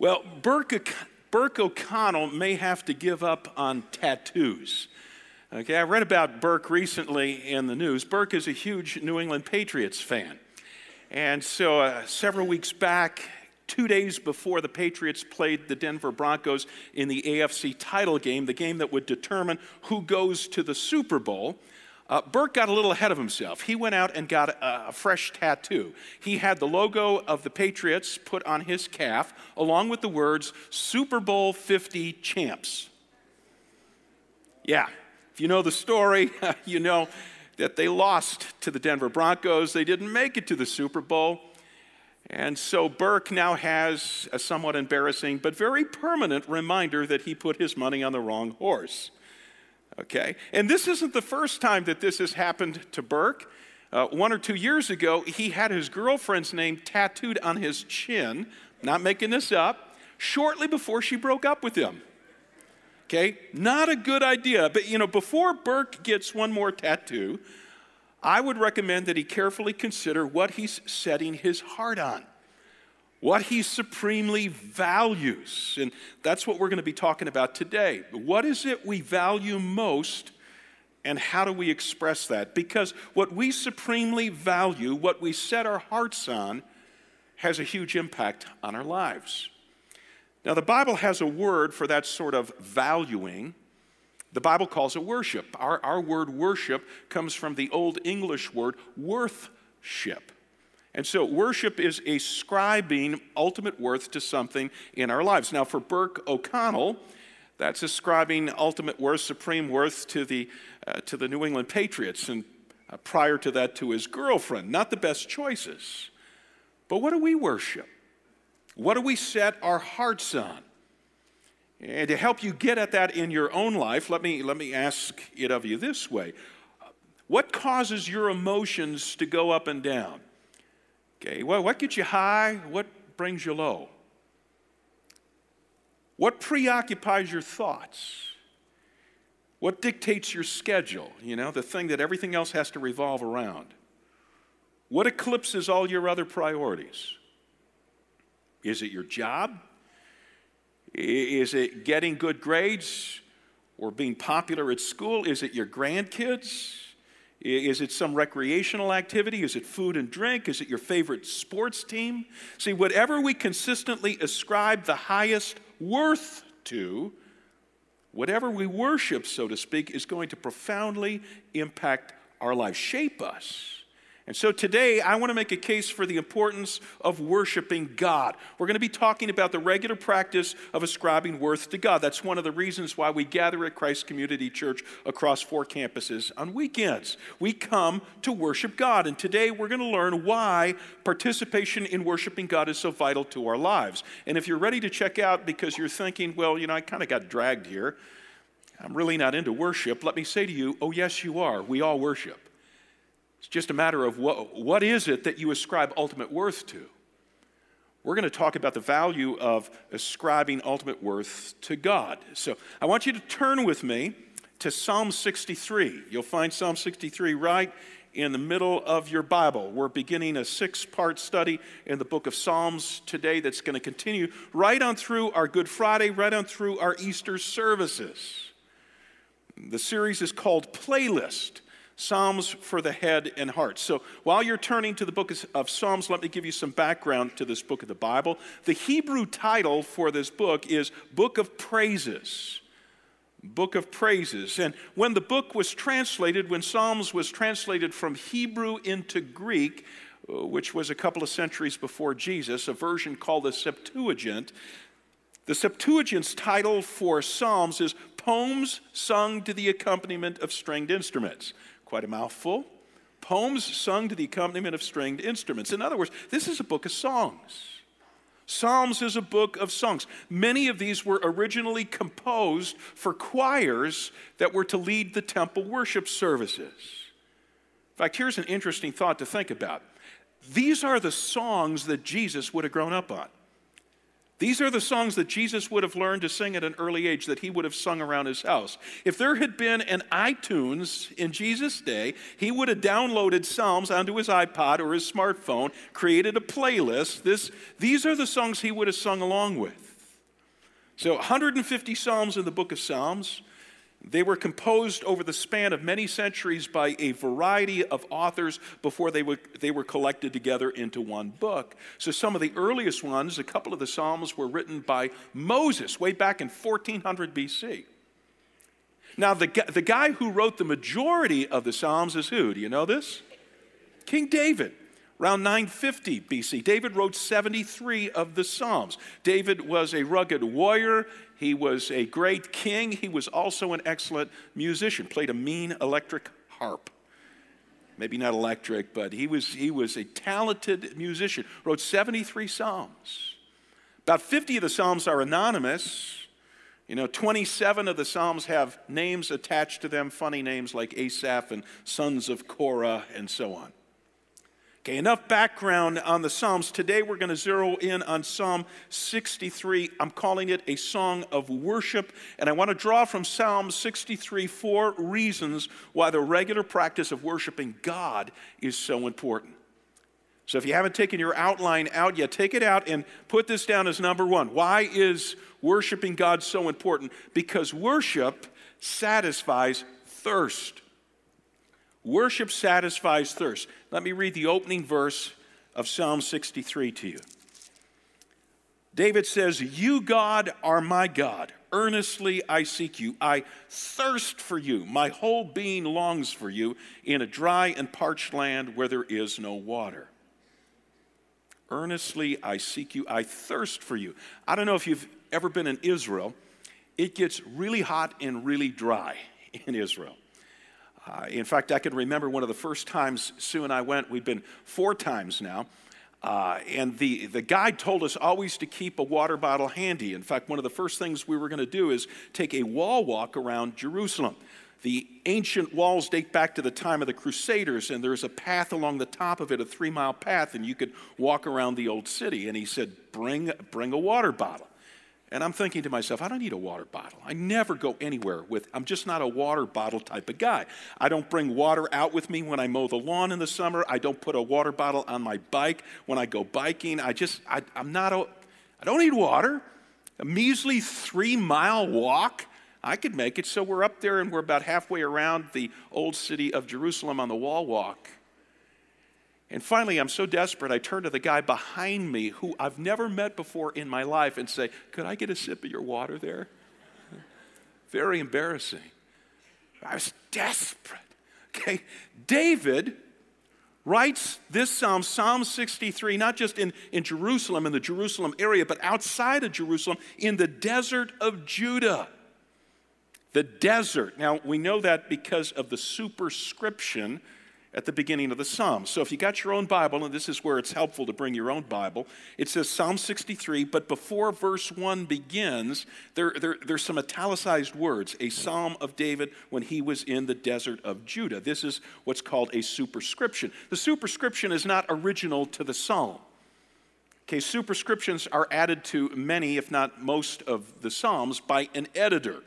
Well, Burke, Burke O'Connell may have to give up on tattoos. Okay, I read about Burke recently in the news. Burke is a huge New England Patriots fan. And so, uh, several weeks back, two days before the Patriots played the Denver Broncos in the AFC title game, the game that would determine who goes to the Super Bowl, uh, Burke got a little ahead of himself. He went out and got a, a, fresh tattoo. He had the logo of the Patriots put on his calf, along with the words Super Bowl 50 champs. Yeah, if you know the story, you know that they lost to the Denver Broncos. They didn't make it to the Super Bowl. And so Burke now has a somewhat embarrassing but very permanent reminder that he put his money on the wrong horse. Okay? And this isn't the first time that this has happened to Burke. Uh, one or two years ago, he had his girlfriend's name tattooed on his chin, not making this up, shortly before she broke up with him. Okay? Not a good idea. But, you know, before Burke gets one more tattoo, I would recommend that he carefully consider what he's setting his heart on what he supremely values. And that's what we're going to be talking about today. What is it we value most, and how do we express that? Because what we supremely value, what we set our hearts on, has a huge impact on our lives. Now, the Bible has a word for that sort of valuing. The Bible calls it worship. Our, our word worship comes from the Old English word worthship. And so, worship is ascribing ultimate worth to something in our lives. Now, for Burke O'Connell, that's ascribing ultimate worth, supreme worth to the, uh, to the New England Patriots, and uh, prior to that, to his girlfriend. Not the best choices. But what do we worship? What do we set our hearts on? And to help you get at that in your own life, let me, let me ask it of you this way What causes your emotions to go up and down? Okay, well, what gets you high? What brings you low? What preoccupies your thoughts? What dictates your schedule? You know, the thing that everything else has to revolve around. What eclipses all your other priorities? Is it your job? Is it getting good grades or being popular at school? Is it your grandkids? Is it some recreational activity? Is it food and drink? Is it your favorite sports team? See, whatever we consistently ascribe the highest worth to, whatever we worship, so to speak, is going to profoundly impact our lives, shape us. And so today, I want to make a case for the importance of worshiping God. We're going to be talking about the regular practice of ascribing worth to God. That's one of the reasons why we gather at Christ Community Church across four campuses on weekends. We come to worship God. And today, we're going to learn why participation in worshiping God is so vital to our lives. And if you're ready to check out because you're thinking, well, you know, I kind of got dragged here, I'm really not into worship, let me say to you, oh, yes, you are. We all worship. It's just a matter of what, what is it that you ascribe ultimate worth to? We're going to talk about the value of ascribing ultimate worth to God. So I want you to turn with me to Psalm 63. You'll find Psalm 63 right in the middle of your Bible. We're beginning a six part study in the book of Psalms today that's going to continue right on through our Good Friday, right on through our Easter services. The series is called Playlist. Psalms for the head and heart. So while you're turning to the book of Psalms, let me give you some background to this book of the Bible. The Hebrew title for this book is Book of Praises. Book of Praises. And when the book was translated, when Psalms was translated from Hebrew into Greek, uh, which was a couple of centuries before Jesus, a version called the Septuagint, the Septuagint's title for Psalms is Poems Sung to the Accompaniment of Stringed Instruments. Quite a mouthful. Poems sung to the accompaniment of stringed instruments. In other words, this is a book of songs. Psalms is a book of songs. Many of these were originally composed for choirs that were to lead the temple worship services. In fact, here's an interesting thought to think about. These are the songs that Jesus would have grown up on. These are the songs that Jesus would have learned to sing at an early age, that he would have sung around his house. If there had been an iTunes in Jesus' day, he would have downloaded Psalms onto his iPod or his smartphone, created a playlist. This, these are the songs he would have sung along with. So, 150 Psalms in the book of Psalms. They were composed over the span of many centuries by a variety of authors before they were, they were collected together into one book. So, some of the earliest ones, a couple of the Psalms, were written by Moses way back in 1400 BC. Now, the, the guy who wrote the majority of the Psalms is who? Do you know this? King David. Around 950 BC, David wrote 73 of the Psalms. David was a rugged warrior. He was a great king. He was also an excellent musician, played a mean electric harp. Maybe not electric, but he was, he was a talented musician. Wrote 73 Psalms. About 50 of the Psalms are anonymous. You know, 27 of the Psalms have names attached to them, funny names like Asaph and sons of Korah and so on. Okay, enough background on the Psalms. Today we're going to zero in on Psalm 63. I'm calling it a song of worship, and I want to draw from Psalm 63 four reasons why the regular practice of worshiping God is so important. So if you haven't taken your outline out yet, take it out and put this down as number one. Why is worshiping God so important? Because worship satisfies thirst. Worship satisfies thirst. Let me read the opening verse of Psalm 63 to you. David says, You, God, are my God. Earnestly I seek you. I thirst for you. My whole being longs for you in a dry and parched land where there is no water. Earnestly I seek you. I thirst for you. I don't know if you've ever been in Israel. It gets really hot and really dry in Israel. Uh, in fact, I can remember one of the first times Sue and I went, we've been four times now. Uh, and the, the guide told us always to keep a water bottle handy. In fact, one of the first things we were going to do is take a wall walk around Jerusalem. The ancient walls date back to the time of the Crusaders, and there's a path along the top of it, a three mile path, and you could walk around the old city. And he said, Bring, bring a water bottle. And I'm thinking to myself, I don't need a water bottle. I never go anywhere with, I'm just not a water bottle type of guy. I don't bring water out with me when I mow the lawn in the summer. I don't put a water bottle on my bike when I go biking. I just, I, I'm not a, I don't need water. A measly three mile walk, I could make it. So we're up there and we're about halfway around the old city of Jerusalem on the wall walk. And finally, I'm so desperate, I turn to the guy behind me who I've never met before in my life and say, Could I get a sip of your water there? Very embarrassing. I was desperate. Okay, David writes this psalm, Psalm 63, not just in, in Jerusalem, in the Jerusalem area, but outside of Jerusalem, in the desert of Judah. The desert. Now, we know that because of the superscription at the beginning of the Psalm. So if you got your own Bible, and this is where it's helpful to bring your own Bible, it says Psalm 63, but before verse 1 begins, there, there, there's some italicized words, a psalm of David when he was in the desert of Judah. This is what's called a superscription. The superscription is not original to the psalm. Okay, superscriptions are added to many, if not most, of the Psalms by an editor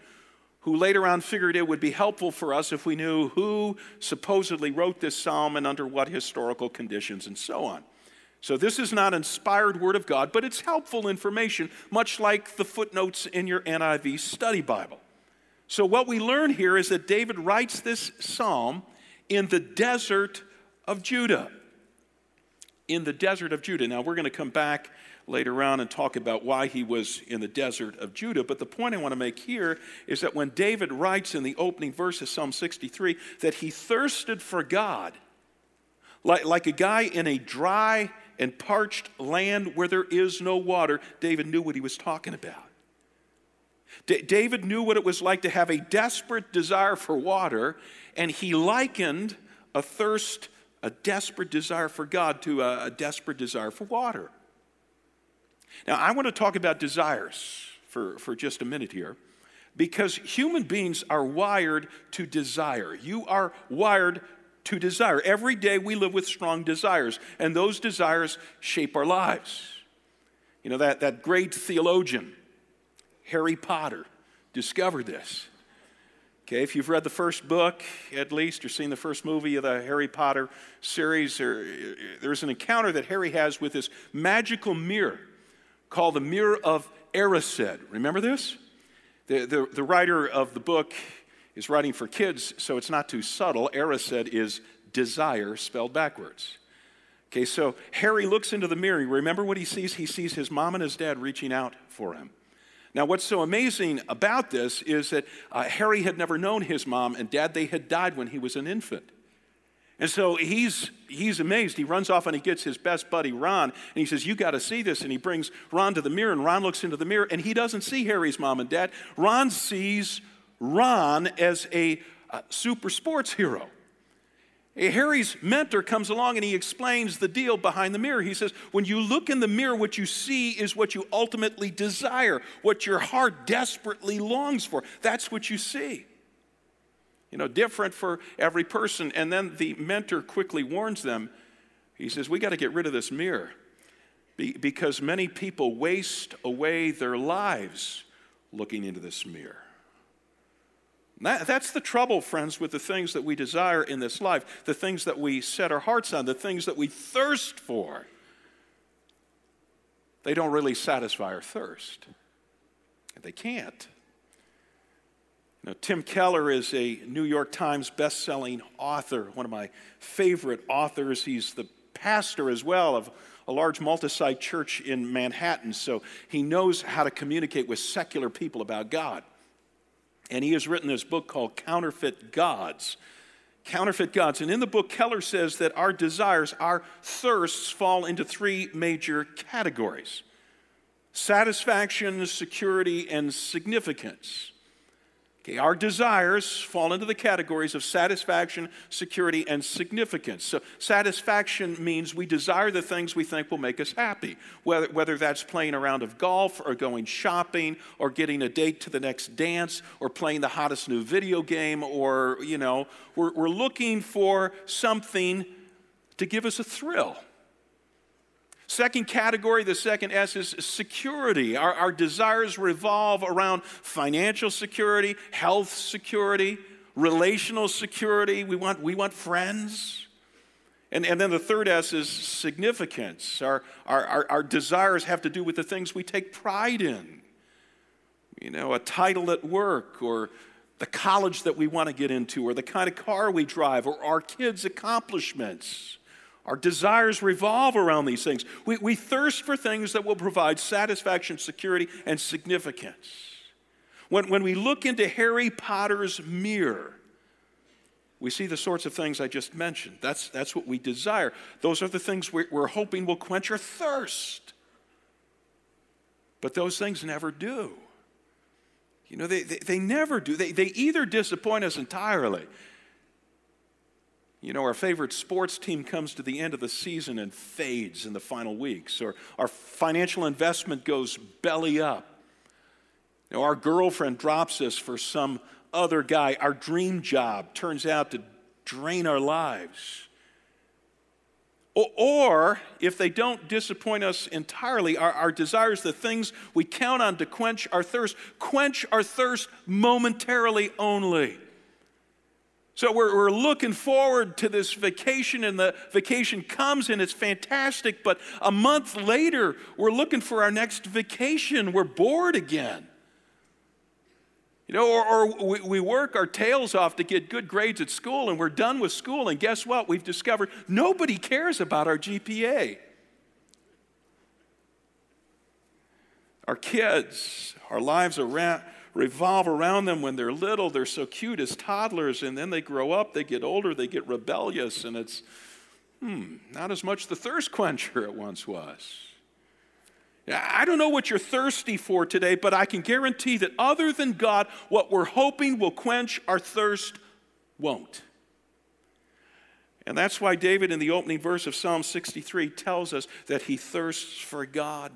who later on figured it would be helpful for us if we knew who supposedly wrote this psalm and under what historical conditions and so on. So, this is not inspired word of God, but it's helpful information, much like the footnotes in your NIV study Bible. So, what we learn here is that David writes this psalm in the desert of Judah. In the desert of Judah. Now, we're going to come back later on and talk about why he was in the desert of Judah. But the point I want to make here is that when David writes in the opening verse of Psalm 63 that he thirsted for God, like, like a guy in a dry and parched land where there is no water, David knew what he was talking about. D- David knew what it was like to have a desperate desire for water, and he likened a thirst, a desperate desire for God, to a, a desperate desire for water. Now, I want to talk about desires for, for just a minute here because human beings are wired to desire. You are wired to desire. Every day we live with strong desires, and those desires shape our lives. You know, that, that great theologian, Harry Potter, discovered this. Okay, if you've read the first book, at least, or seen the first movie of the Harry Potter series, there's an encounter that Harry has with this magical mirror called the Mirror of Erised. Remember this? The, the, the writer of the book is writing for kids, so it's not too subtle. Erised is desire spelled backwards. Okay, so Harry looks into the mirror. Remember what he sees? He sees his mom and his dad reaching out for him. Now, what's so amazing about this is that uh, Harry had never known his mom and dad. They had died when he was an infant. And so he's, he's amazed. He runs off and he gets his best buddy, Ron, and he says, You got to see this. And he brings Ron to the mirror, and Ron looks into the mirror, and he doesn't see Harry's mom and dad. Ron sees Ron as a uh, super sports hero. Harry's mentor comes along and he explains the deal behind the mirror. He says, When you look in the mirror, what you see is what you ultimately desire, what your heart desperately longs for. That's what you see. You know, different for every person. And then the mentor quickly warns them. He says, We got to get rid of this mirror because many people waste away their lives looking into this mirror. That, that's the trouble, friends, with the things that we desire in this life, the things that we set our hearts on, the things that we thirst for. They don't really satisfy our thirst. They can't. Now, Tim Keller is a New York Times best-selling author, one of my favorite authors. He's the pastor as well of a large multi-site church in Manhattan, so he knows how to communicate with secular people about God. And he has written this book called Counterfeit Gods. Counterfeit Gods. And in the book, Keller says that our desires, our thirsts, fall into three major categories satisfaction, security, and significance. Okay, our desires fall into the categories of satisfaction, security, and significance. So, satisfaction means we desire the things we think will make us happy, whether, whether that's playing a round of golf, or going shopping, or getting a date to the next dance, or playing the hottest new video game, or, you know, we're, we're looking for something to give us a thrill. Second category, the second S is security. Our, our desires revolve around financial security, health security, relational security. We want, we want friends. And, and then the third S is significance. Our, our, our, our desires have to do with the things we take pride in. You know, a title at work, or the college that we want to get into, or the kind of car we drive, or our kids' accomplishments. Our desires revolve around these things. We, we thirst for things that will provide satisfaction, security, and significance. When, when we look into Harry Potter's mirror, we see the sorts of things I just mentioned. That's, that's what we desire. Those are the things we're, we're hoping will quench our thirst. But those things never do. You know, they, they, they never do. They, they either disappoint us entirely you know, our favorite sports team comes to the end of the season and fades in the final weeks, or our financial investment goes belly up. You know, our girlfriend drops us for some other guy. Our dream job turns out to drain our lives. Or, if they don't disappoint us entirely, our, our, desires, the things we count on to quench our thirst, quench our thirst momentarily only. So we're, we're looking forward to this vacation, and the vacation comes and it's fantastic. But a month later, we're looking for our next vacation. We're bored again. You know, or, or we, we work our tails off to get good grades at school, and we're done with school. And guess what? We've discovered nobody cares about our GPA. Our kids, our lives are around revolve around them when they're little. They're so cute as toddlers, and then they grow up, they get older, they get rebellious, and it's, hmm, not as much the thirst quencher it once was. I don't know what you're thirsty for today, but I can guarantee that other than God, what we're hoping will quench our thirst won't. And that's why David, in the opening verse of Psalm 63, tells us that he thirsts for God.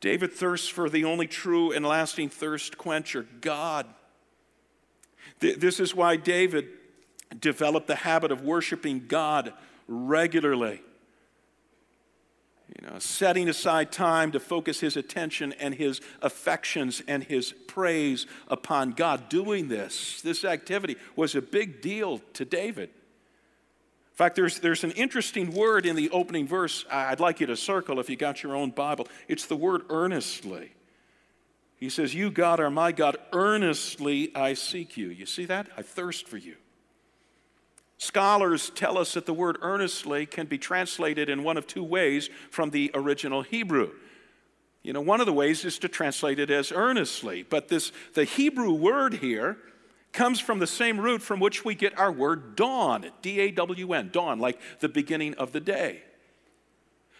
David thirsts for the only true and lasting thirst quencher, God. This is why David developed the habit of worshiping God regularly. You know, setting aside time to focus his attention and his affections and his praise upon God. Doing this, this activity, was a big deal to David. In fact, there's, there's an interesting word in the opening verse I'd like you to circle if you got your own Bible. It's the word earnestly. He says, You, God, are my God. Earnestly I seek you. You see that? I thirst for you. Scholars tell us that the word earnestly can be translated in one of two ways from the original Hebrew. You know, one of the ways is to translate it as earnestly, but this the Hebrew word here comes from the same root from which we get our word dawn, D A W N, dawn, like the beginning of the day.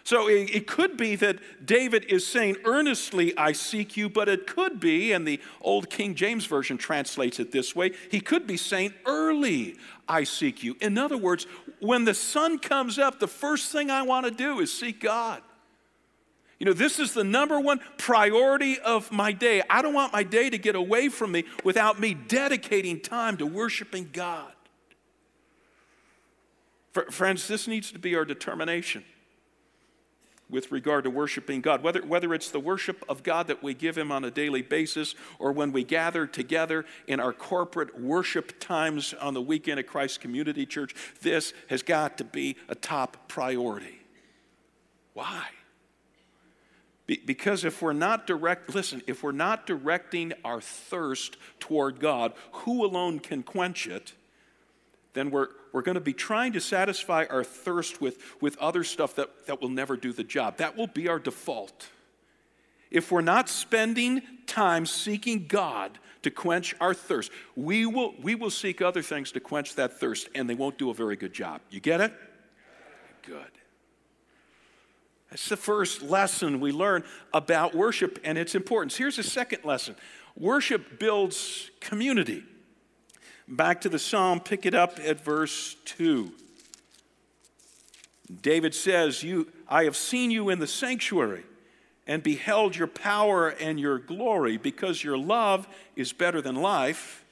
So it, it, could be that David is saying, Earnestly I seek you, but it could be, and the old King James Version translates it this way, he could be saying, Early I seek you. In other words, when the sun comes up, the first thing I want to do is seek God. You know, this is the number one priority of my day. I don't want my day to get away from me without me dedicating time to worshiping God. Friends, this needs to be our determination with regard to worshiping God. Whether, whether it's the worship of God that we give Him on a daily basis or when we gather together in our corporate worship times on the weekend at Christ Community Church, this has got to be a top priority. Why? Because if we're not direct, listen, if we're not directing our thirst toward God, who alone can quench it, then we're, we're going to be trying to satisfy our thirst with, with other stuff that, that will never do the job. That will be our default. If we're not spending time seeking God to quench our thirst, we will, we will seek other things to quench that thirst, and they won't do a very good job. You get it? Good. That's the first lesson we learn about worship and its importance. Here's a second lesson worship builds community. Back to the psalm, pick it up at verse 2. David says, you, I have seen you in the sanctuary and beheld your power and your glory because your love is better than life.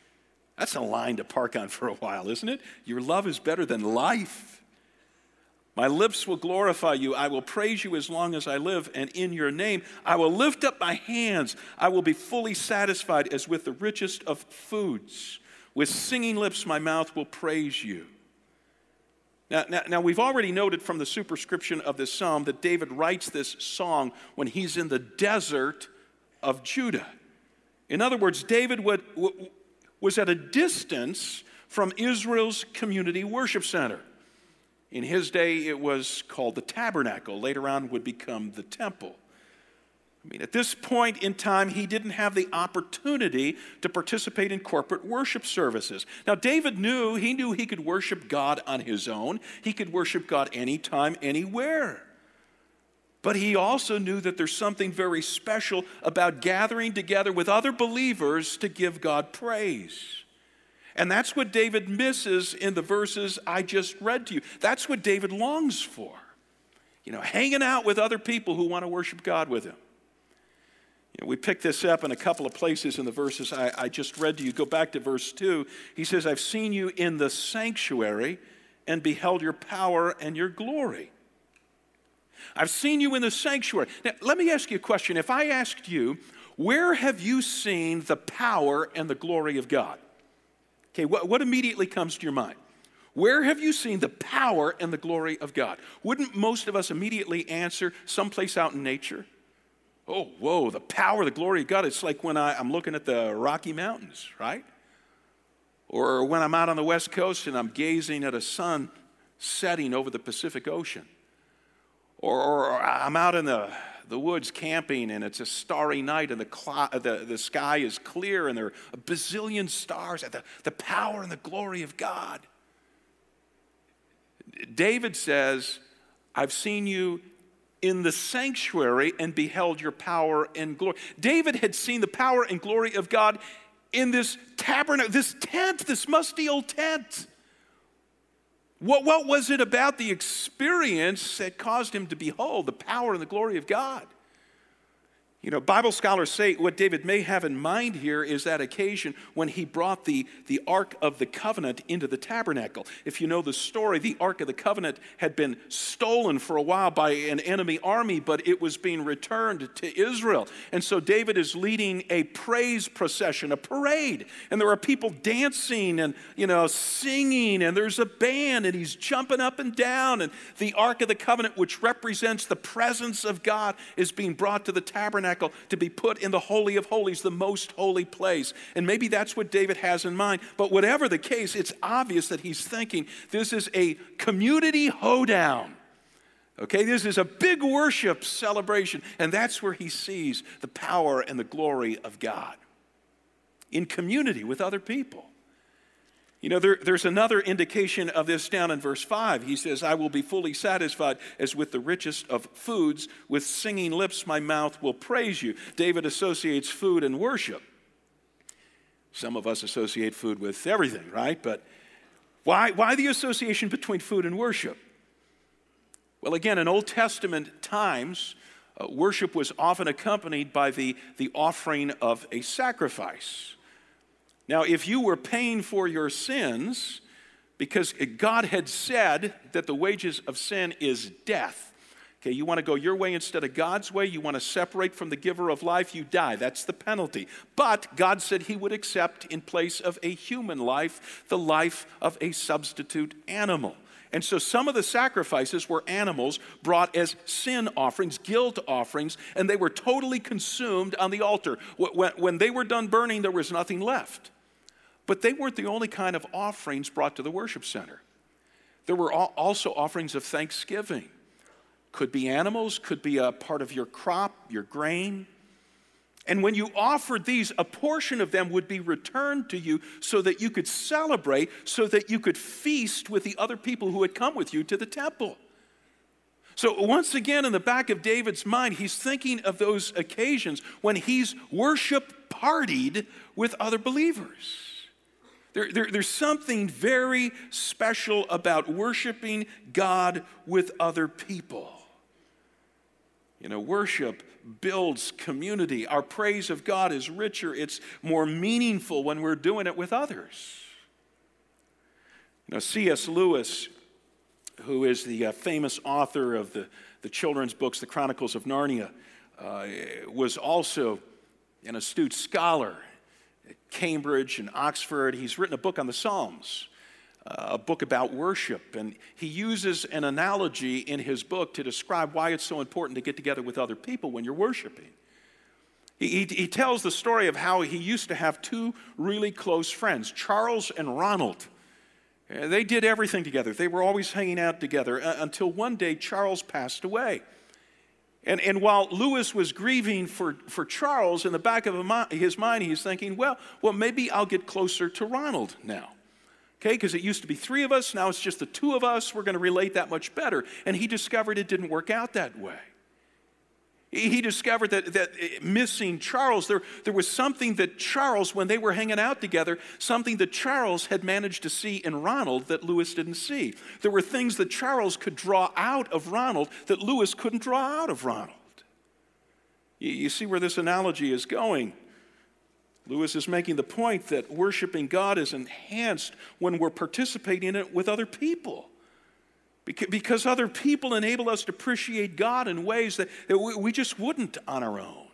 That's a line to park on for a while, isn't it? Your love is better than life. My lips will glorify you. I will praise you as long as I live, and in your name I will lift up my hands. I will be fully satisfied as with the richest of foods. With singing lips, my mouth will praise you. Now, now, now, we've already noted from the superscription of this psalm that David writes this song when he's in the desert of Judah. In other words, David would, was at a distance from Israel's community worship center. In his day, it was called the tabernacle. Later on, would become the temple. I mean, at this point in time, he didn't have the opportunity to participate in corporate worship services. Now, David knew, he knew he could worship God on his own. He could worship God anytime, anywhere. But he also knew that there's something very special about gathering together with other believers to give God praise. And that's what David misses in the verses I just read to you. That's what David longs for. You know, hanging out with other people who want to worship God with him. You know, we pick this up in a couple of places in the verses I, I just read to you. Go back to verse 2. He says, I've seen you in the sanctuary and beheld your power and your glory. I've seen you in the sanctuary. Now, let me ask you a question. If I asked you, where have you seen the power and the glory of God? Okay, what, what immediately comes to your mind? Where have you seen the power and the glory of God? Wouldn't most of us immediately answer someplace out in nature? Oh, whoa, the power, the glory of God. It's like when I, I'm looking at the Rocky Mountains, right? Or when I'm out on the West Coast and I'm gazing at a sun setting over the Pacific Ocean. Or, or I'm out in the the woods camping and it's a starry night and the, cl- uh, the, the sky is clear and there are a bazillion stars at the, the power and the glory of God. David says, I've seen you in the sanctuary and beheld your power and glory. David had seen the power and glory of God in this tabernacle, this tent, this musty old tent. What, what was it about the experience that caused him to behold the power and the glory of God? You know, Bible scholars say what David may have in mind here is that occasion when he brought the, the Ark of the Covenant into the tabernacle. If you know the story, the Ark of the Covenant had been stolen for a while by an enemy army, but it was being returned to Israel. And so David is leading a praise procession, a parade. And there are people dancing and, you know, singing, and there's a band, and he's jumping up and down. And the Ark of the Covenant, which represents the presence of God, is being brought to the tabernacle tabernacle to be put in the Holy of Holies, the most holy place. And maybe that's what David has in mind. But whatever the case, it's obvious that he's thinking this is a community hoedown. Okay, this is a big worship celebration, and that's where he sees the power and the glory of God in community with other people. You know, there, there's another indication of this down in verse 5. He says, I will be fully satisfied as with the richest of foods. With singing lips, my mouth will praise you. David associates food and worship. Some of us associate food with everything, right? But why, why the association between food and worship? Well, again, in Old Testament times, uh, worship was often accompanied by the, the offering of a sacrifice. Now, if you were paying for your sins, because God had said that the wages of sin is death. Okay, you want to go your way instead of God's way, you want to separate from the giver of life, you die. That's the penalty. But God said He would accept, in place of a human life, the life of a substitute animal. And so some of the sacrifices were animals brought as sin offerings, guilt offerings, and they were totally consumed on the altar. When they were done burning, there was nothing left. But they weren't the only kind of offerings brought to the worship center. There were also offerings of thanksgiving. Could be animals, could be a part of your crop, your grain. And when you offered these, a portion of them would be returned to you so that you could celebrate, so that you could feast with the other people who had come with you to the temple. So, once again, in the back of David's mind, he's thinking of those occasions when he's worship partied with other believers. There, there, there's something very special about worshiping God with other people. You know, worship builds community. Our praise of God is richer, it's more meaningful when we're doing it with others. You know, C.S. Lewis, who is the uh, famous author of the, the children's books, The Chronicles of Narnia, uh, was also an astute scholar Cambridge and Oxford. He's written a book on the Psalms, uh, a book about worship. And he uses an analogy in his book to describe why it's so important to get together with other people when you're worshiping. He, he, he tells the story of how he used to have two really close friends, Charles and Ronald. Uh, they did everything together. They were always hanging out together uh, until one day Charles passed away. And, and while Lewis was grieving for, for Charles, in the back of his mind, he's thinking, well, well, maybe I'll get closer to Ronald now. Okay, because it used to be three of us, now it's just the two of us. We're going to relate that much better. And he discovered it didn't work out that way. He discovered that, that missing Charles, there, there was something that Charles, when they were hanging out together, something that Charles had managed to see in Ronald that Lewis didn't see. There were things that Charles could draw out of Ronald that Lewis couldn't draw out of Ronald. You, you see where this analogy is going. Lewis is making the point that worshiping God is enhanced when we're participating in it with other people. Because other people enable us to appreciate God in ways that we just wouldn't on our own.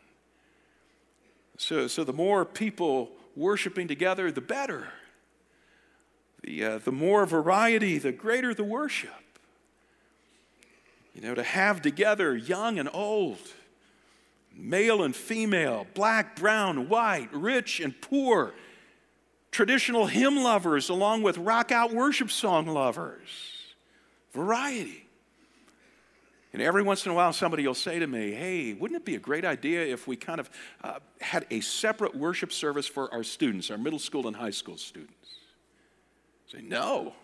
So, so the more people worshiping together, the better. The, uh, the more variety, the greater the worship. You know, to have together young and old, male and female, black, brown, white, rich and poor, traditional hymn lovers, along with rock out worship song lovers Variety. And every once in a while, somebody will say to me, Hey, wouldn't it be a great idea if we kind of uh, had a separate worship service for our students, our middle school and high school students? I say, No.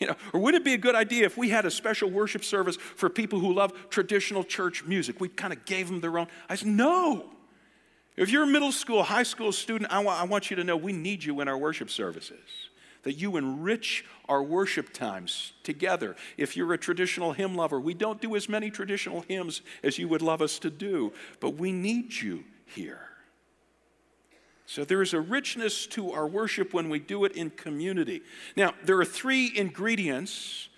You know, or would it be a good idea if we had a special worship service for people who love traditional church music? We kind of gave them their own. I said, No. If you're a middle school, high school student, I want, I want you to know we need you in our worship services that you enrich our worship times together. If you're a traditional hymn lover, we don't do as many traditional hymns as you would love us to do, but we need you here. So there is a richness to our worship when we do it in community. Now, there are three ingredients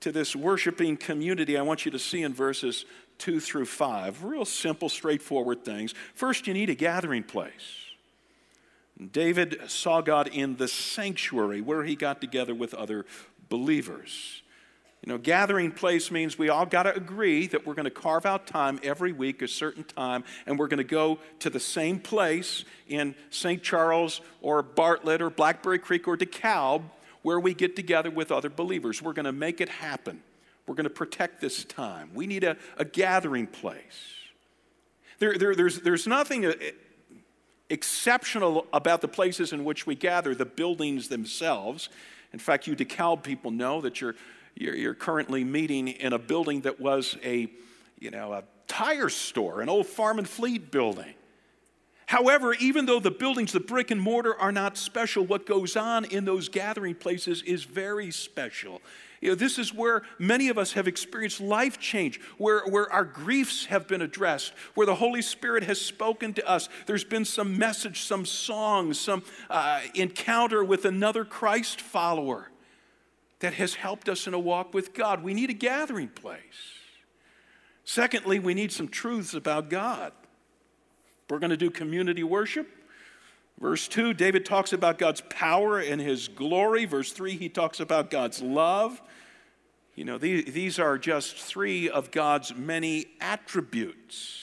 to this worshiping community I want you to see in verses 2 through 5. Real simple, straightforward things. First, you need a gathering place. David saw God in the sanctuary where he got together with other believers. You know, gathering place means we all got to agree that we're going to carve out time every week, a certain time, and we're going to go to the same place in St. Charles or Bartlett or Blackberry Creek or DeKalb where we get together with other believers. We're going to make it happen. We're going to protect this time. We need a, a gathering place. There, there, there's, there's nothing uh, exceptional about the places in which we gather, the buildings themselves. In fact, you DeKalb people know that you're, you're, you're, currently meeting in a building that was a, you know, a tire store, an old farm and fleet building. However, even though the buildings, the brick and mortar, are not special, what goes on in those gathering places is very special. You know, this is where many of us have experienced life change, where, where our griefs have been addressed, where the Holy Spirit has spoken to us. There's been some message, some song, some uh, encounter with another Christ follower that has helped us in a walk with God. We need a gathering place. Secondly, we need some truths about God. We're going to do community worship. Verse 2, David talks about God's power and his glory. Verse 3, he talks about God's love. You know, these, these are just three of God's many attributes.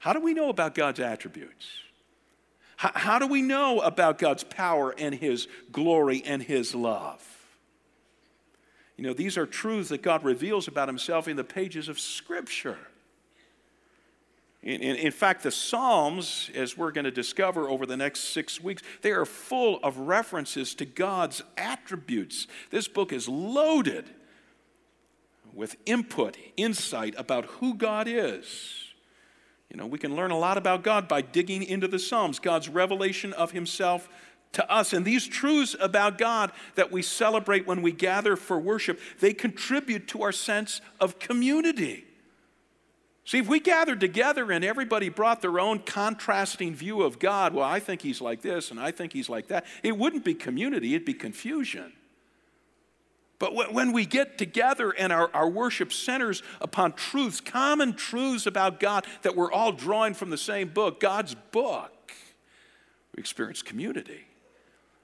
How do we know about God's attributes? How, how do we know about God's power and his glory and his love? You know, these are truths that God reveals about himself in the pages of Scripture. In, in, in, fact, the Psalms, as we're going to discover over the next six weeks, they are full of references to God's attributes. This book is loaded with input, insight about who God is. You know, we can learn a lot about God by digging into the Psalms, God's revelation of Himself to us. And these truths about God that we celebrate when we gather for worship, they contribute to our sense of community. See, if we gathered together and everybody brought their own contrasting view of God, well, I think he's like this and I think he's like that, it wouldn't be community, it'd be confusion. But when we get together and our, our worship centers upon truths, common truths about God that we're all drawing from the same book, God's book, we experience community.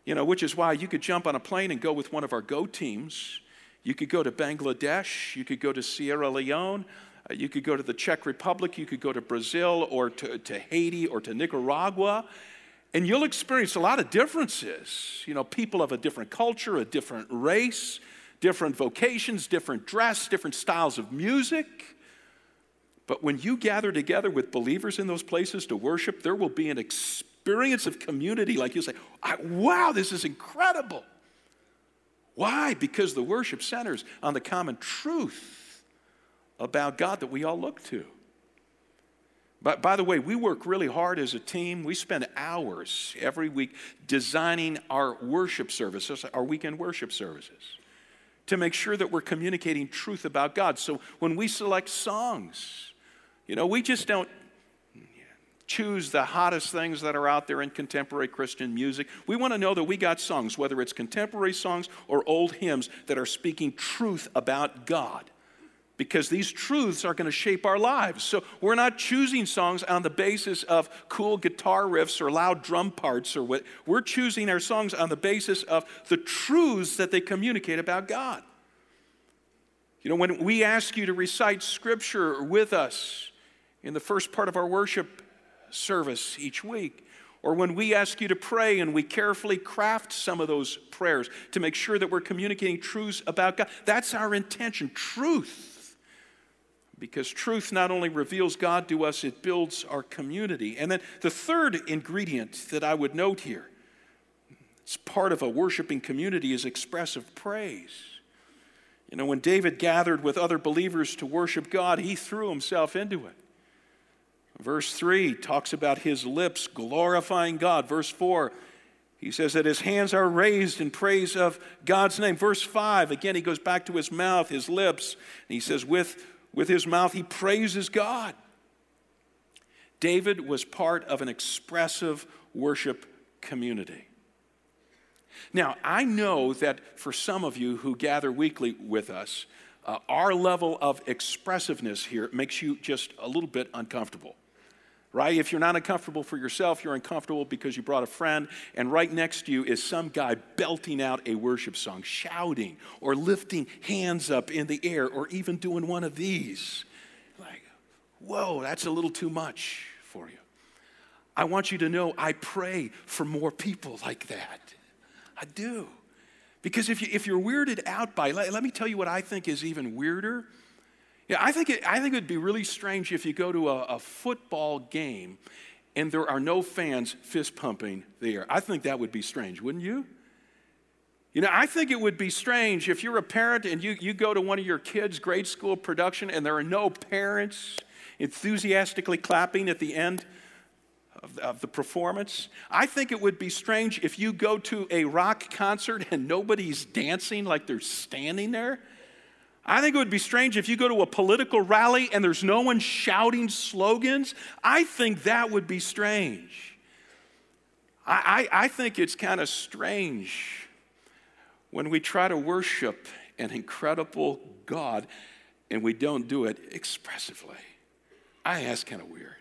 You know, which is why you could jump on a plane and go with one of our go teams. You could go to Bangladesh, you could go to Sierra Leone, Uh, you could go to the Czech Republic, you could go to Brazil or to, to Haiti or to Nicaragua, and you'll experience a lot of differences. You know, people of a different culture, a different race, different vocations, different dress, different styles of music. But when you gather together with believers in those places to worship, there will be an experience of community like you say, wow, this is incredible. Why? Because the worship centers on the common truth about God that we all look to. But by the way, we work really hard as a team. We spend hours every week designing our worship services, our weekend worship services, to make sure that we're communicating truth about God. So when we select songs, you know, we just don't choose the hottest things that are out there in contemporary Christian music. We want to know that we got songs, whether it's contemporary songs or old hymns, that are speaking truth about God because these truths are going to shape our lives. So we're not choosing songs on the basis of cool guitar riffs or loud drum parts or what. We're choosing our songs on the basis of the truths that they communicate about God. You know, when we ask you to recite scripture with us in the first part of our worship service each week, or when we ask you to pray and we carefully craft some of those prayers to make sure that we're communicating truths about God, that's our intention truth because truth not only reveals God to us, it builds our community. And then the third ingredient that I would note here, it's part of a worshiping community, is expressive praise. You know, when David gathered with other believers to worship God, he threw himself into it. Verse 3 talks about his lips glorifying God. Verse 4, He says that his hands are raised in praise of God's name. Verse 5, again, he goes back to his mouth, his lips, and he says, with, with his mouth, he praises God. David was part of an expressive worship community. Now, I know that for some of you who gather weekly with us, uh, our level of expressiveness here makes you just a little bit uncomfortable. Right? If you're not uncomfortable for yourself, you're uncomfortable because you brought a friend, and right next to you is some guy belting out a worship song, shouting or lifting hands up in the air, or even doing one of these. Like, whoa, that's a little too much for you. I want you to know I pray for more people like that. I do. Because if, you, if you're weirded out by, let, let me tell you what I think is even weirder. Yeah, I think, it, I think it would be really strange if you go to a, a football game and there are no fans fist pumping the air. I think that would be strange, wouldn't you? You know, I think it would be strange if you're a parent and you, you go to one of your kids' grade school production and there are no parents enthusiastically clapping at the end of, of the performance. I think it would be strange if you go to a rock concert and nobody's dancing like they're standing there. I think it would be strange if you go to a political rally and there's no one shouting slogans. I think that would be strange. I, I, I think it's kind of strange when we try to worship an incredible God and we don't do it expressively. I think that's kind of weird.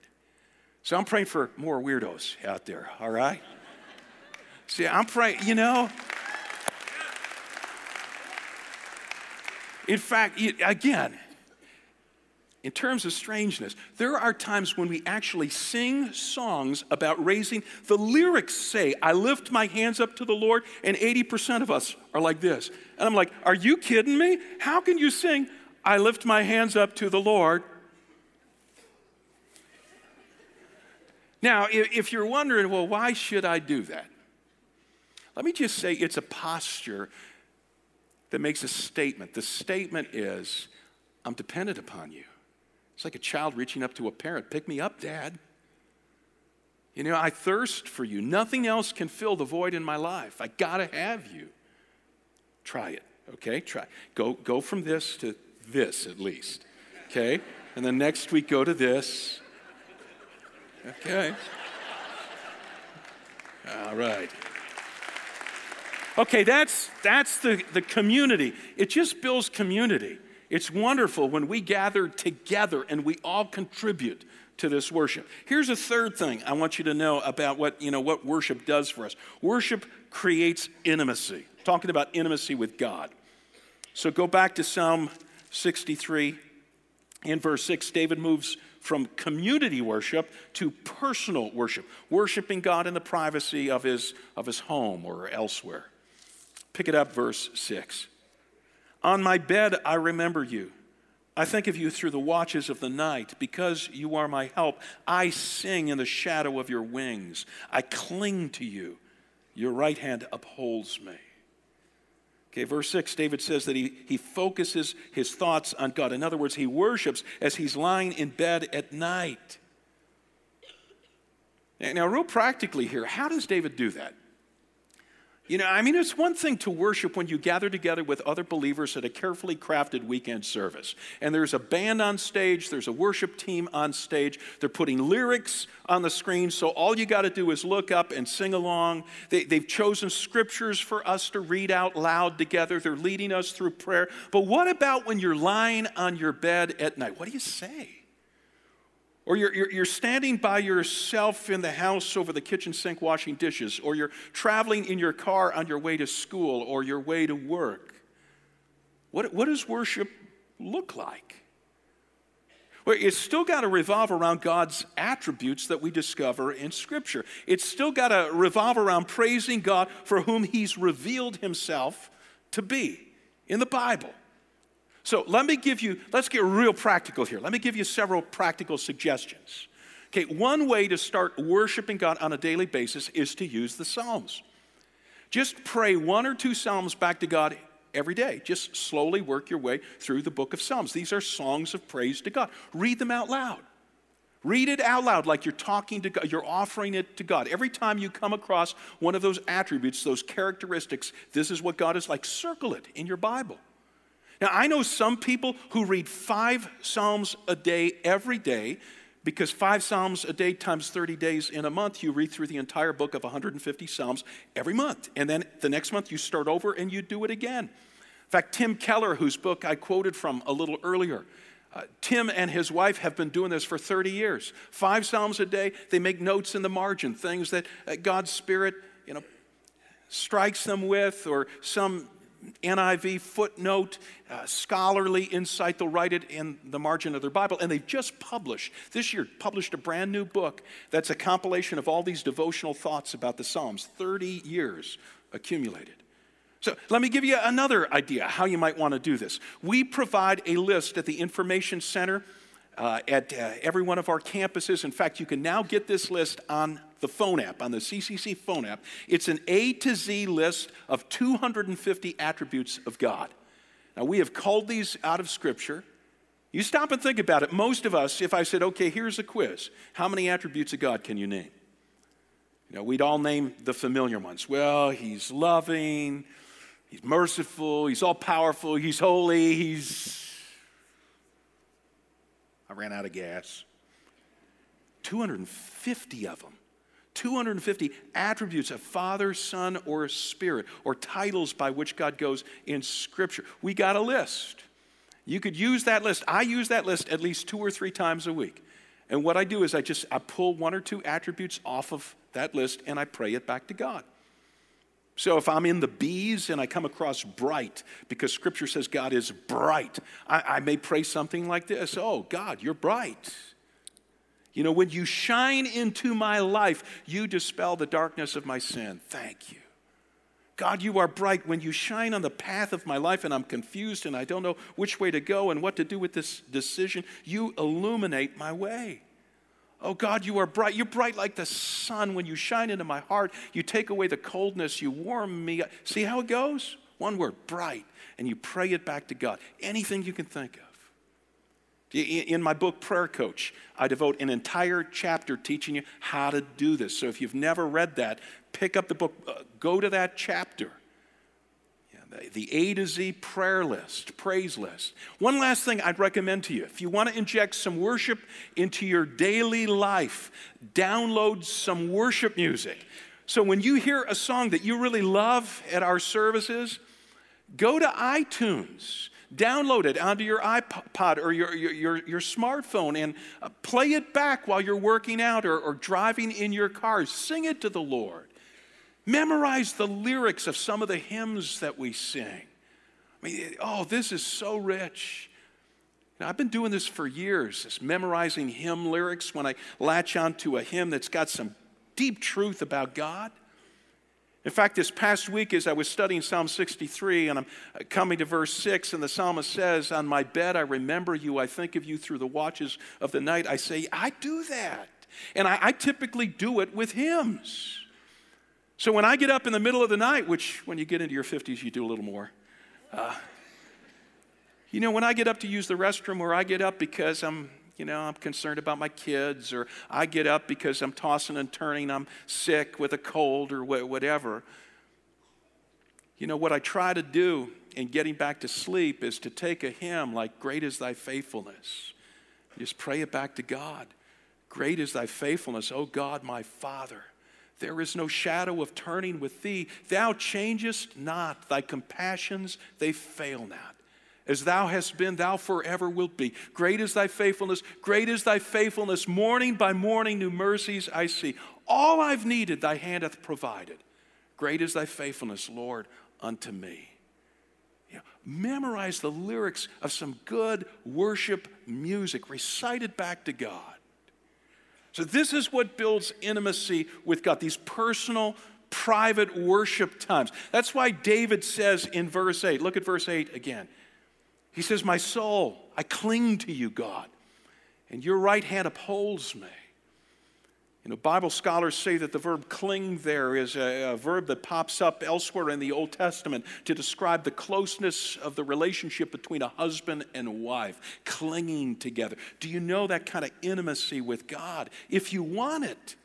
So I'm praying for more weirdos out there, all right? See, I'm praying, you know. In fact, again, in terms of strangeness, there are times when we actually sing songs about raising. The lyrics say, I lift my hands up to the Lord, and 80% of us are like this. And I'm like, Are you kidding me? How can you sing, I lift my hands up to the Lord, Now, if you're wondering, well, why should I do that? Let me just say it's a posture that makes a statement. The statement is, I'm dependent upon you. It's like a child reaching up to a parent pick me up, Dad. You know, I thirst for you. Nothing else can fill the void in my life. I gotta have you. Try it, okay? Try. Go, go from this to this at least, okay? And then next week, go to this. Okay. All right. Okay, that's, that's the, the community. It just builds community. It's wonderful when we gather together and we all contribute to this worship. Here's a third thing I want you to know about what, you know, what worship does for us. Worship creates intimacy. Talking about intimacy with God. So go back to Psalm 63 in verse 6. David moves from community worship to personal worship, worshiping God in the privacy of his, of his home or elsewhere. Pick it up, verse 6. On my bed, I remember you. I think of you through the watches of the night. Because you are my help, I sing in the shadow of your wings. I cling to you. Your right hand upholds me. Okay, verse 6, David says that he, he focuses his thoughts on God. In other words, he worships as he's lying in bed at night. Now, real practically here, how does David do that? You know, I mean, it's one thing to worship when you gather together with other believers at a carefully crafted weekend service. And there's a band on stage, there's a worship team on stage. They're putting lyrics on the screen, so all you got to do is look up and sing along. They, they've chosen scriptures for us to read out loud together, they're leading us through prayer. But what about when you're lying on your bed at night? What do you say? Or you're, you're, you're, standing by yourself in the house over the kitchen sink washing dishes, or you're traveling in your car on your way to school or your way to work. What, what does worship look like? Well, it's still got to revolve around God's attributes that we discover in Scripture. It's still got to revolve around praising God for whom He's revealed Himself to be in the Bible. So let me give you, let's get real practical here. Let me give you several practical suggestions. Okay, one way to start worshiping God on a daily basis is to use the Psalms. Just pray one or two Psalms back to God every day. Just slowly work your way through the book of Psalms. These are songs of praise to God. Read them out loud. Read it out loud like you're talking to God, you're offering it to God. Every time you come across one of those attributes, those characteristics, this is what God is like, circle it in your Bible. Now, I know some people who read five Psalms a day every day because five Psalms a day times 30 days in a month, you read through the entire book of 150 Psalms every month. And then the next month, you start over and you do it again. In fact, Tim Keller, whose book I quoted from a little earlier, uh, Tim and his wife have been doing this for 30 years. Five Psalms a day. They make notes in the margin, things that uh, God's Spirit, you know, strikes them with, or some NIV footnote, uh, scholarly insight. They'll write it in the margin of their Bible. And they've just published, this year, published a brand new book that's a compilation of all these devotional thoughts about the Psalms, 30 years accumulated. So let me give you another idea how you might want to do this. We provide a list at the Information Center uh, at uh, every one of our campuses. In fact, you can now get this list on the phone app, on the CCC phone app. It's an A to Z list of 250 attributes of God. Now, we have called these out of Scripture. You stop and think about it. Most of us, if I said, okay, here's a quiz, how many attributes of God can you name? You know, we'd all name the familiar ones. Well, he's loving, He's merciful, he's all powerful, he's holy, he's. I ran out of gas. 250 of them. 250 attributes of Father, Son, or Spirit, or titles by which God goes in Scripture. We got a list. You could use that list. I use that list at least two or three times a week. And what I do is I just I pull one or two attributes off of that list and I pray it back to God. So if I'm in the bees and I come across bright, because scripture says God is bright, I, I, may pray something like this Oh, God, you're bright. You know, when you shine into my life, you dispel the darkness of my sin. Thank you. God, you are bright. When you shine on the path of my life and I'm confused and I don't know which way to go and what to do with this decision, you illuminate my way. Oh God, you are bright. You're bright like the sun. When you shine into my heart, you take away the coldness, you warm me. See how it goes? One word, bright. And you pray it back to God. Anything you can think of. In my book, Prayer Coach, I devote an entire chapter teaching you how to do this. So if you've never read that, pick up the book, uh, go to that chapter the A to Z prayer list, praise list. One last thing I'd recommend to you if you want to inject some worship into your daily life, download some worship music. So when you hear a song that you really love at our services, go to iTunes. Download it onto your iPod or your, your, your, smartphone and uh, play it back while you're working out or, or driving in your car. Sing it to the Lord. Memorize the lyrics of some of the hymns that we sing. I mean, oh, this is so rich. Now, I've been doing this for years, this memorizing hymn lyrics when I latch onto a hymn that's got some deep truth about God. In fact, this past week, as I was studying Psalm 63, and I'm uh, coming to verse 6, and the psalmist says, On my bed I remember you, I think of you through the watches of the night. I say, I do that. And I, I typically do it with hymns. So when I get up in the middle of the night, which when you get into your 50s, you do a little more. Uh, you know, when I get up to use the restroom, or I get up because I'm, you know, I'm concerned about my kids, or I get up because I'm tossing and turning, I'm sick with a cold or whatever. You know, what I try to do in getting back to sleep is to take a hymn like Great is Thy Faithfulness. Just pray it back to God. Great is Thy faithfulness, O God, my Father. There is no shadow of turning with thee. Thou changest not, thy compassions, they fail not. As thou hast been, thou forever wilt be. Great is thy faithfulness, great is thy faithfulness. Morning by morning, new mercies I see. All I've needed, thy hand hath provided. Great is thy faithfulness, Lord, unto me. You know, memorize the lyrics of some good worship music, recite it back to God. So, this is what builds intimacy with God, these personal, private worship times. That's why David says in verse 8, look at verse 8 again. He says, My soul, I cling to you, God, and your right hand upholds me. You know, Bible scholars say that the verb cling there is a, a, verb that pops up elsewhere in the Old Testament to describe the closeness of the relationship between a husband and wife, clinging together. Do you know that kind of intimacy with God? If you want it,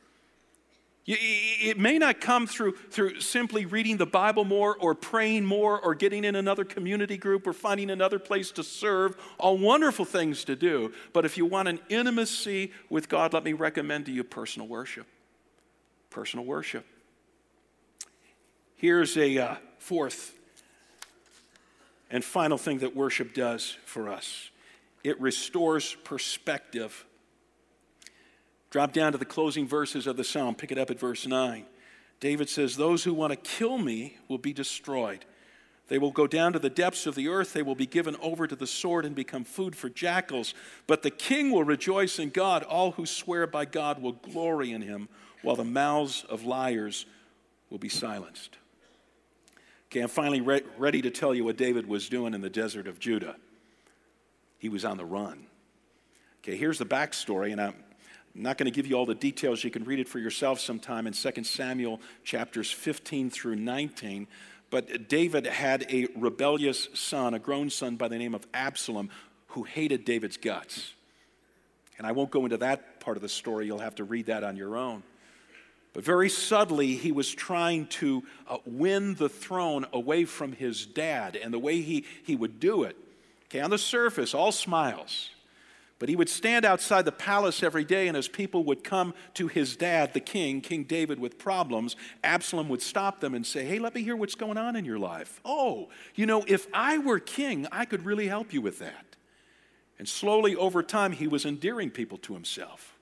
it may not come through, through simply reading the Bible more or praying more or getting in another community group or finding another place to serve. All wonderful things to do. But if you want an intimacy with God, let me recommend to you personal worship. Personal worship. Here's a uh, fourth and final thing that worship does for us it restores perspective Drop down to the closing verses of the psalm, pick it up at verse 9. David says, Those who want to kill me will be destroyed. They will go down to the depths of the earth. They will be given over to the sword and become food for jackals. But the king will rejoice in God. All who swear by God will glory in him, while the mouths of liars will be silenced. Okay, I'm finally re- ready to tell you what David was doing in the desert of Judah. He was on the run. Okay, here's the backstory, and I'm I'm not going to give you all the details. You can read it for yourself sometime in 2 Samuel chapters 15 through 19. But David had a rebellious son, a grown son by the name of Absalom, who hated David's guts. And I won't go into that part of the story. You'll have to read that on your own. But very subtly, he was trying to uh, win the throne away from his dad. And the way he, he would do it, okay, on the surface, all smiles. But he would stand outside the palace every day, and as people would come to his dad, the king, King David, with problems, Absalom would stop them and say, Hey, let me hear what's going on in your life. Oh, you know, if I were king, I could really help you with that. And slowly over time, he was endearing people to himself.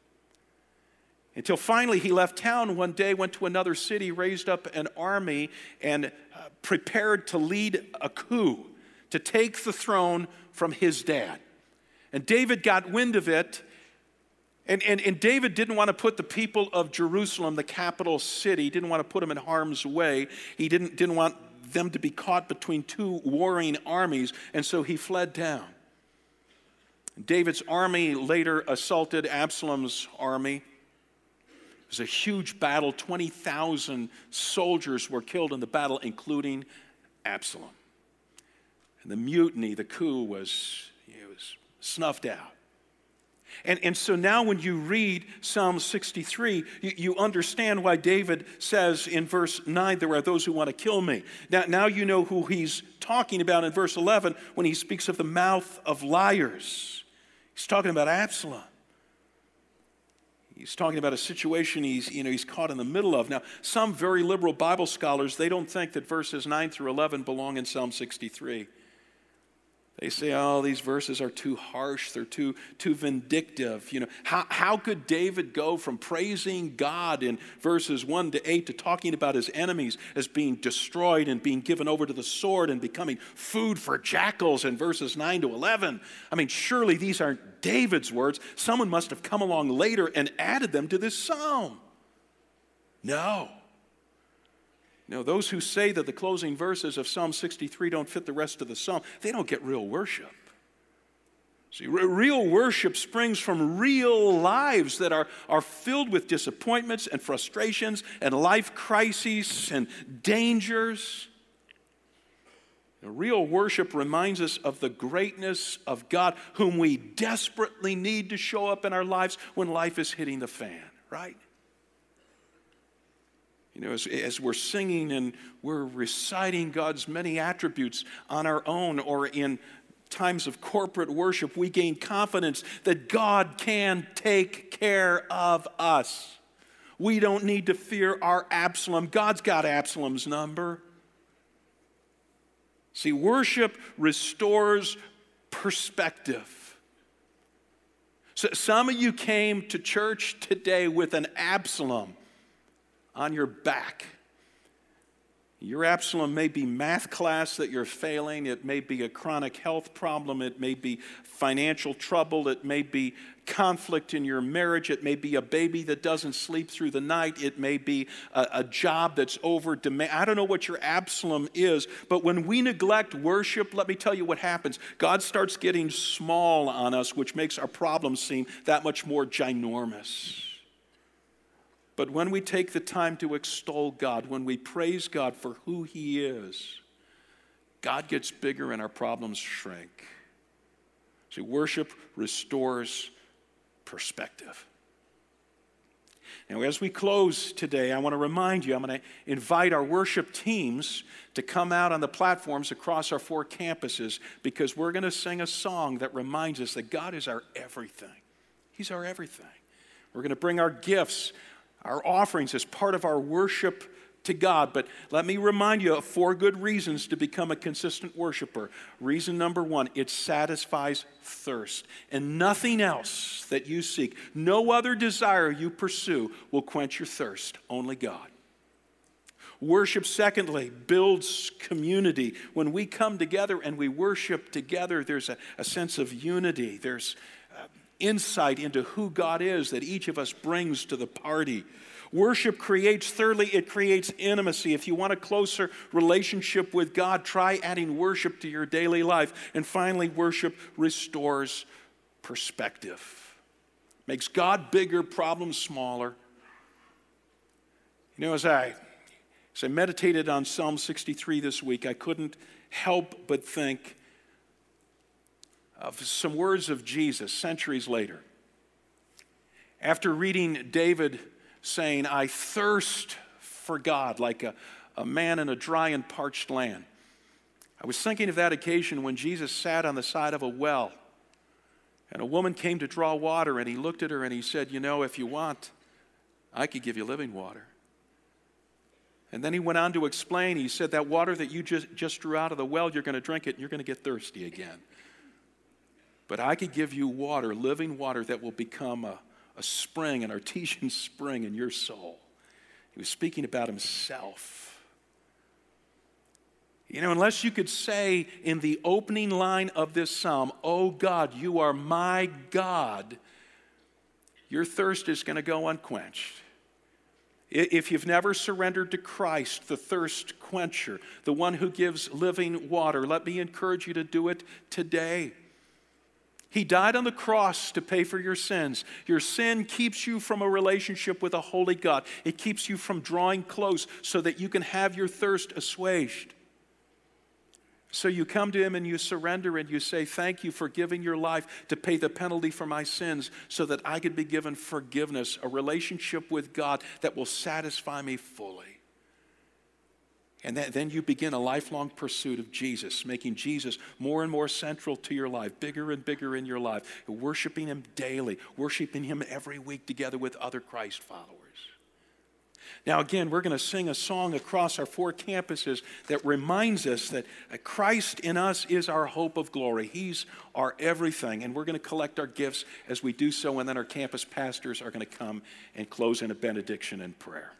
Until finally, he left town one day, went to another city, raised up an army, and uh, prepared to lead a coup to take the throne from his dad. And David got wind of it. And, and, and David didn't want to put the people of Jerusalem, the capital city, didn't want to put them in harm's way. He didn't, didn't want them to be caught between two warring armies, and so he fled down. David's army later assaulted Absalom's army. It was a huge battle. 20,000 soldiers were killed in the battle, including Absalom. And the mutiny, the coup, was snuffed out. And, and so now, when you read Psalm 63, you, you, understand why David says in verse 9, There are those who want to kill me. Now, now you know who he's talking about in verse 11 when he speaks of the mouth of liars. He's talking about Absalom. He's talking about a situation he's, you know, he's caught in the middle of. Now, some very liberal Bible scholars, they don't think that verses 9 through 11 belong in Psalm 63. They say, oh, these verses are too harsh, they're too, too vindictive. You know, how, how could David go from praising God in verses 1 to 8 to talking about his enemies as being destroyed and being given over to the sword and becoming food for jackals in verses 9 to 11? I mean, surely these aren't David's words. Someone must have come along later and added them to this psalm. No. Know, those who say that the closing verses of Psalm 63 don't fit the rest of the psalm, they don't get real worship. See, real worship springs from real lives that are, are filled with disappointments and frustrations and life crises and dangers. real worship reminds us of the greatness of God, whom we desperately need to show up in our lives when life is hitting the fan, right? You know, as, as we're singing and we're reciting God's many attributes on our own or in times of corporate worship, we gain confidence that God can take care of us. We don't need to fear our Absalom. God's got Absalom's number. See, worship restores perspective. So some of you came to church today with an Absalom on your back. Your Absalom may be math class that you're failing. It may be a chronic health problem. It may be financial trouble. It may be conflict in your marriage. It may be a baby that doesn't sleep through the night. It may be a, a job that's over demand. I don't know what your Absalom is, but when we neglect worship, let me tell you what happens. God starts getting small on us, which makes our problems seem that much more ginormous. But when we take the time to extol God, when we praise God for who He is, God gets bigger and our problems shrink. See, worship restores perspective. Now, as we close today, I want to remind you, I'm going to invite our worship teams to come out on the platforms across our four campuses because we're going to sing a song that reminds us that God is our everything. He's our everything. We're going to bring our gifts, our offerings as part of our worship to God. But let me remind you of four good reasons to become a consistent worshiper. Reason number one it satisfies thirst. And nothing else that you seek, no other desire you pursue will quench your thirst, only God. Worship, secondly, builds community. When we come together and we worship together, there's a, a sense of unity. There's insight into who God is that each of us brings to the party. Worship creates, thirdly, it creates intimacy. If you want a closer relationship with God, try adding worship to your daily life. And finally, worship restores perspective, makes God bigger, problems smaller. You know, as I, as I meditated on Psalm 63 this week, I couldn't help but think of some words of Jesus centuries later. After reading David saying, I thirst for God like a, a man in a dry and parched land. I was thinking of that occasion when Jesus sat on the side of a well and a woman came to draw water and he looked at her and he said, You know, if you want, I could give you living water. And then he went on to explain, he said, That water that you just, just drew out of the well, you're going to drink it and you're going to get thirsty again. But I could give you water, living water that will become a, a spring, an artesian spring in your soul. He was speaking about himself. You know, unless you could say in the opening line of this psalm, Oh God, you are my God, your thirst is going to go unquenched. If you've never surrendered to Christ, the thirst quencher, the one who gives living water, let me encourage you to do it today. He died on the cross to pay for your sins. Your sin keeps you from a relationship with a holy God. It keeps you from drawing close so that you can have your thirst assuaged. So you come to Him and you surrender and you say, Thank you for giving your life to pay the penalty for my sins so that I could be given forgiveness, a relationship with God that will satisfy me fully. And then you begin a lifelong pursuit of Jesus, making Jesus more and more central to your life, bigger and bigger in your life, worshiping Him daily, worshiping Him every week together with other Christ followers. Now, again, we're going to sing a song across our four campuses that reminds us that Christ in us is our hope of glory. He's our everything. And we're going to collect our gifts as we do so, and then our campus pastors are going to come and close in a benediction and prayer.